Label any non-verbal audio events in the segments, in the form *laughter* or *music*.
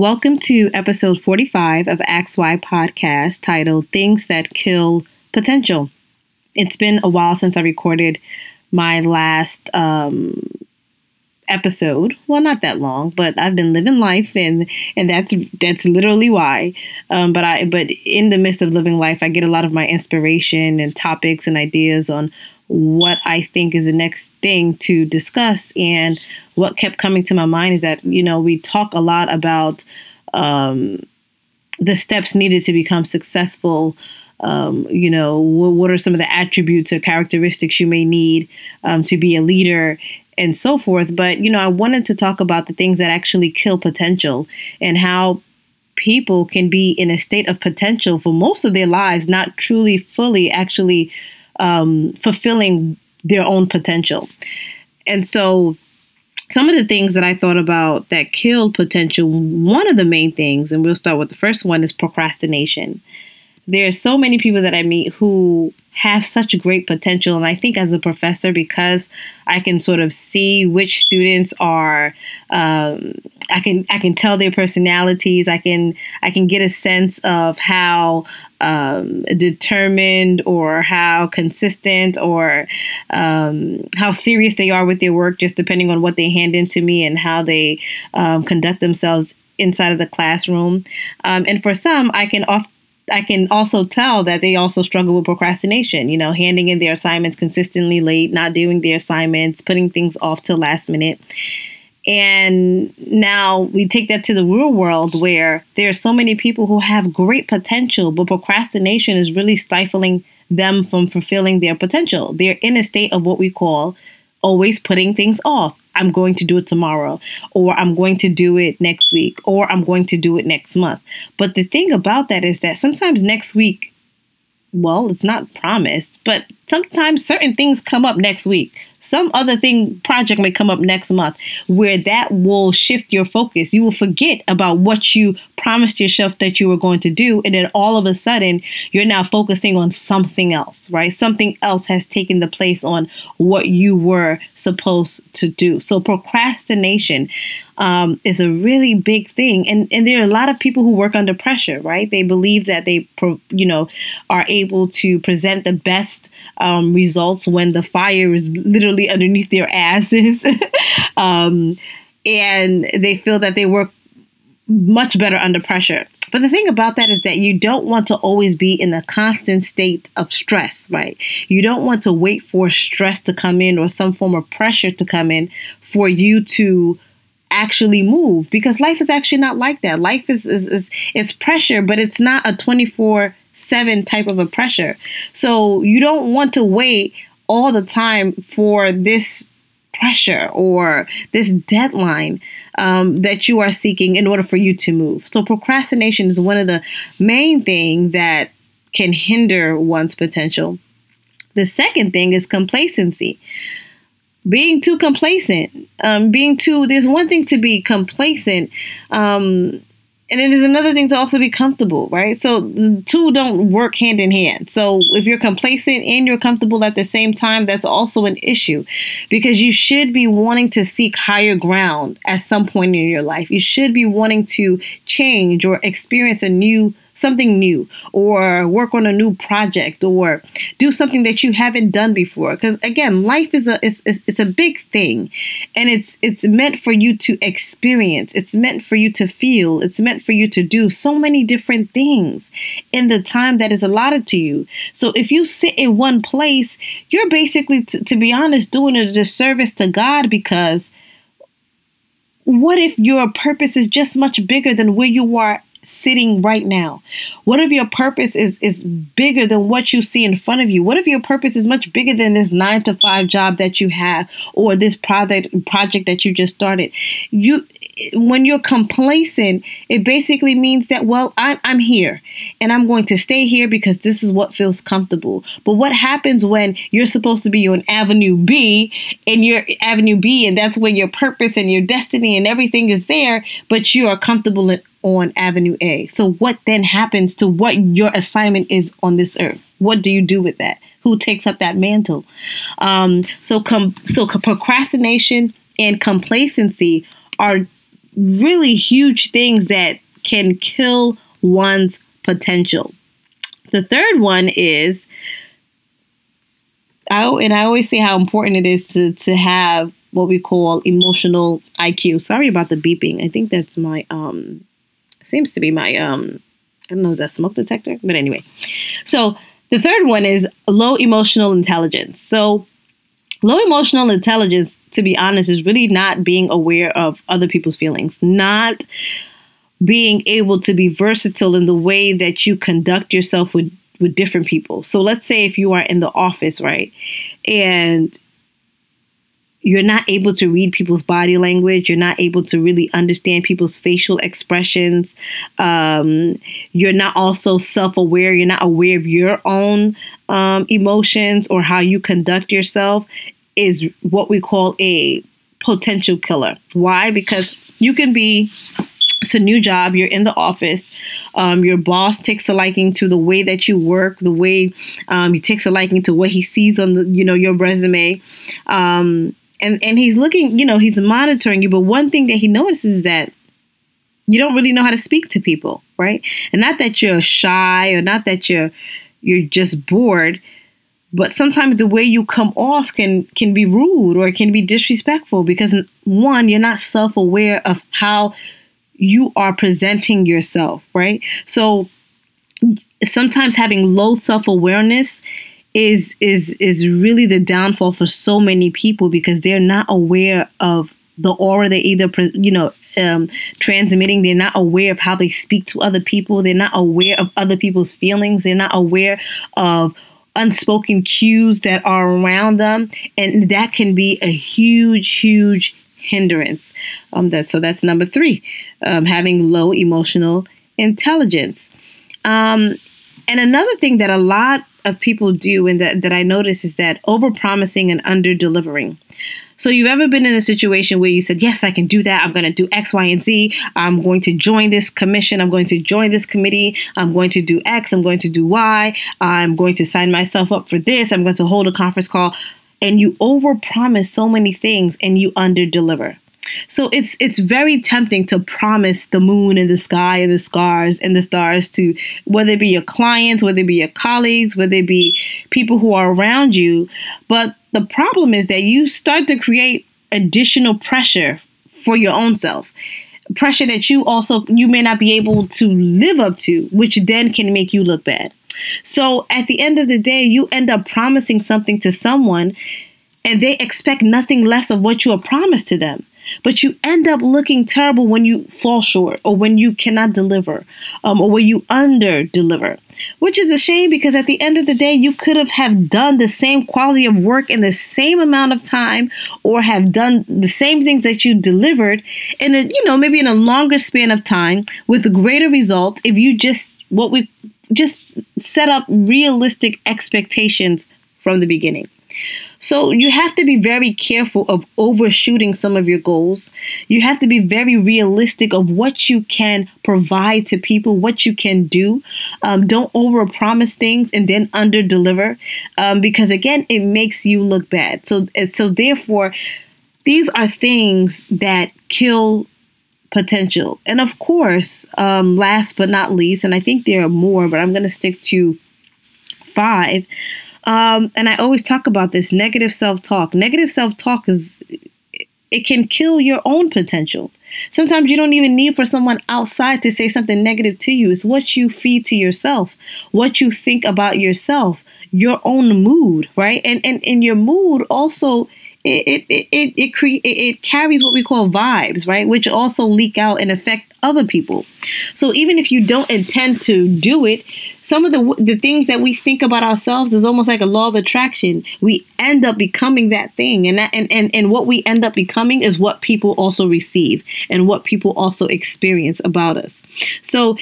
Welcome to episode 45 of Ask Why podcast titled Things That Kill Potential. It's been a while since I recorded my last um, episode. Well, not that long, but I've been living life, and and that's that's literally why. Um, but I but in the midst of living life, I get a lot of my inspiration and topics and ideas on what I think is the next thing to discuss. And what kept coming to my mind is that, you know, we talk a lot about um, the steps needed to become successful. Um, you know, what, are some of the attributes or characteristics you may need um, to be a leader and so forth. But, you know, I wanted to talk about the things that actually kill potential and how people can be in a state of potential for most of their lives, not truly, fully actually um, fulfilling their own potential. And so, some of the things that I thought about that killed potential, one of the main things, and we'll start with the first one, is procrastination. There are so many people that I meet who have such great potential. And I think as a professor, because I can sort of see which students are, um, I can I can tell their personalities. I can I can get a sense of how um, determined or how consistent or um, how serious they are with their work, just depending on what they hand in to me and how they um, conduct themselves inside of the classroom. Um, and for some, I can often I can also tell that they also struggle with procrastination, you know, handing in their assignments consistently late, not doing their assignments, putting things off till last minute. And now we take that to the real world where there are so many people who have great potential, but procrastination is really stifling them from fulfilling their potential. They're in a state of what we call always putting things off. I'm going to do it tomorrow, or I'm going to do it next week, or I'm going to do it next month. But the thing about that is that sometimes next week, well, it's not promised, but sometimes certain things come up next week some other thing project may come up next month where that will shift your focus. You will forget about what you promised yourself that you were going to do. And then all of a sudden, you're now focusing on something else, right? Something else has taken the place on what you were supposed to do. So procrastination um, is a really big thing. And, and there are a lot of people who work under pressure, right? They believe that they, pro, you know, are able to present the best um, results when the fire is literally underneath their asses. *laughs* um, and they feel that they work much better under pressure. But the thing about that is that you don't want to always be in a constant state of stress, right? You don't want to wait for stress to come in or some form of pressure to come in for you to actually move because life is actually not like that. Life is is is it's pressure, but it's not a 24 7 type of a pressure. So you don't want to wait all the time for this pressure or this deadline um, that you are seeking in order for you to move. So procrastination is one of the main things that can hinder one's potential. The second thing is complacency being too complacent, um, being too. There's one thing to be complacent, um, and then there's another thing to also be comfortable, right? So the two don't work hand in hand. So if you're complacent and you're comfortable at the same time, that's also an issue because you should be wanting to seek higher ground at some point in your life. You should be wanting to change or experience a new something new or work on a new project or do something that you haven't done before. Because again life is a it's, it's a big thing and it's it's meant for you to experience. It's meant for you to feel. It's meant for you to do so many different things in the time that is allotted to you. So if you sit in one place you're basically t- to be honest doing a disservice to god because what if your purpose is just much bigger than where you are sitting right now? What if your purpose is is bigger than what you see in front of you? What if your purpose is much bigger than this 9 to 5 job that you have or this project project that you just started? You when you're complacent, it basically means that, well, I'm, I'm here and I'm going to stay here because this is what feels comfortable. But what happens when you're supposed to be on Avenue B and you're Avenue B and that's where your purpose and your destiny and everything is there, but you are comfortable in, on Avenue A? So, what then happens to what your assignment is on this earth? What do you do with that? Who takes up that mantle? Um, so, com- so procrastination and complacency are really huge things that can kill one's potential. The third one is I and I always say how important it is to to have what we call emotional IQ. Sorry about the beeping. I think that's my um seems to be my um I don't know is that smoke detector, but anyway. So the third one is low emotional intelligence. So low emotional intelligence to be honest is really not being aware of other people's feelings, not being able to be versatile in the way that you conduct yourself with with different people. So let's say if you are in the office, right? And you're not able to read people's body language. You're not able to really understand people's facial expressions. Um, you're not also self aware. You're not aware of your own um, emotions or how you conduct yourself, is what we call a potential killer. Why? Because you can be it's a new job you're in the office um, your boss takes a liking to the way that you work the way um, he takes a liking to what he sees on the you know your resume um, and and he's looking you know he's monitoring you but one thing that he notices is that you don't really know how to speak to people right and not that you're shy or not that you're you're just bored but sometimes the way you come off can can be rude or can be disrespectful because one you're not self-aware of how you are presenting yourself, right? So sometimes having low self-awareness is is is really the downfall for so many people because they're not aware of the aura they either you know um, transmitting. They're not aware of how they speak to other people. They're not aware of other people's feelings. They're not aware of unspoken cues that are around them and that can be a huge huge hindrance. Um, that so that's number three, um, having low emotional intelligence. Um, and another thing that a lot of people do, and that, that I notice, is that over promising and under delivering. So, you've ever been in a situation where you said, Yes, I can do that. I'm going to do X, Y, and Z. I'm going to join this commission. I'm going to join this committee. I'm going to do X. I'm going to do Y. I'm going to sign myself up for this. I'm going to hold a conference call and you overpromise so many things and you underdeliver. So it's it's very tempting to promise the moon and the sky and the stars and the stars to whether it be your clients, whether it be your colleagues, whether it be people who are around you. But the problem is that you start to create additional pressure for your own self. Pressure that you also you may not be able to live up to, which then can make you look bad. So at the end of the day, you end up promising something to someone and they expect nothing less of what you have promised to them. But you end up looking terrible when you fall short or when you cannot deliver um, or when you under deliver, which is a shame because at the end of the day, you could have, have done the same quality of work in the same amount of time or have done the same things that you delivered in a, you know, maybe in a longer span of time with greater results if you just what we just set up realistic expectations from the beginning. So you have to be very careful of overshooting some of your goals. You have to be very realistic of what you can provide to people, what you can do. Um, don't overpromise things and then underdeliver, um, because again, it makes you look bad. So so therefore, these are things that kill potential. And of course, um, last but not least, and I think there are more, but I'm going to stick to five. Um, and I always talk about this negative self talk. Negative self talk is, it can kill your own potential. Sometimes you don't even need for someone outside to say something negative to you. It's what you feed to yourself, what you think about yourself, your own mood, right? And and, and your mood also it it it it, cre- it carries what we call vibes, right? Which also leak out and affect other people. So even if you don't intend to do it, some of the the things that we think about ourselves is almost like a law of attraction. We end up becoming that thing, and that and and and what we end up becoming is what people also receive and what people also experience about us. So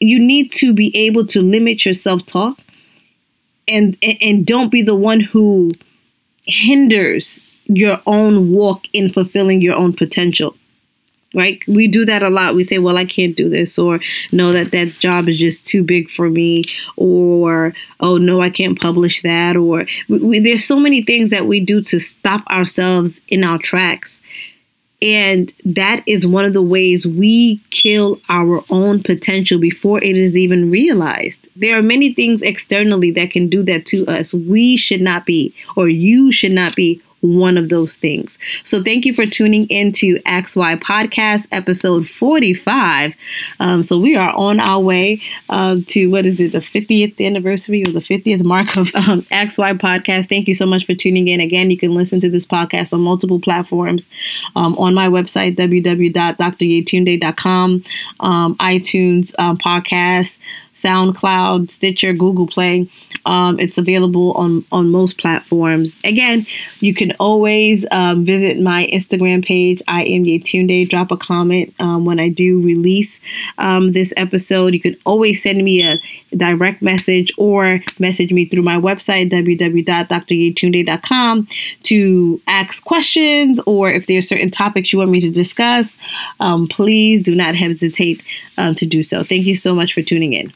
you need to be able to limit your self talk, and and don't be the one who hinders your own walk in fulfilling your own potential right we do that a lot we say well i can't do this or no that that job is just too big for me or oh no i can't publish that or we, there's so many things that we do to stop ourselves in our tracks And that is one of the ways we kill our own potential before it is even realized. There are many things externally that can do that to us. We should not be, or you should not be one of those things. So thank you for tuning into XY Podcast episode 45. Um, so we are on our way uh, to what is it, the 50th anniversary or the 50th mark of um, XY Podcast. Thank you so much for tuning in. Again, you can listen to this podcast on multiple platforms um, on my website, www.dryetunde.com, um, iTunes um, podcast. SoundCloud, Stitcher, Google Play. Um, it's available on on most platforms. Again, you can always um, visit my Instagram page. I am Yetunde. Drop a comment um, when I do release um, this episode. You can always send me a direct message or message me through my website www.dryetunde.com to ask questions or if there are certain topics you want me to discuss. Um, please do not hesitate um, to do so. Thank you so much for tuning in.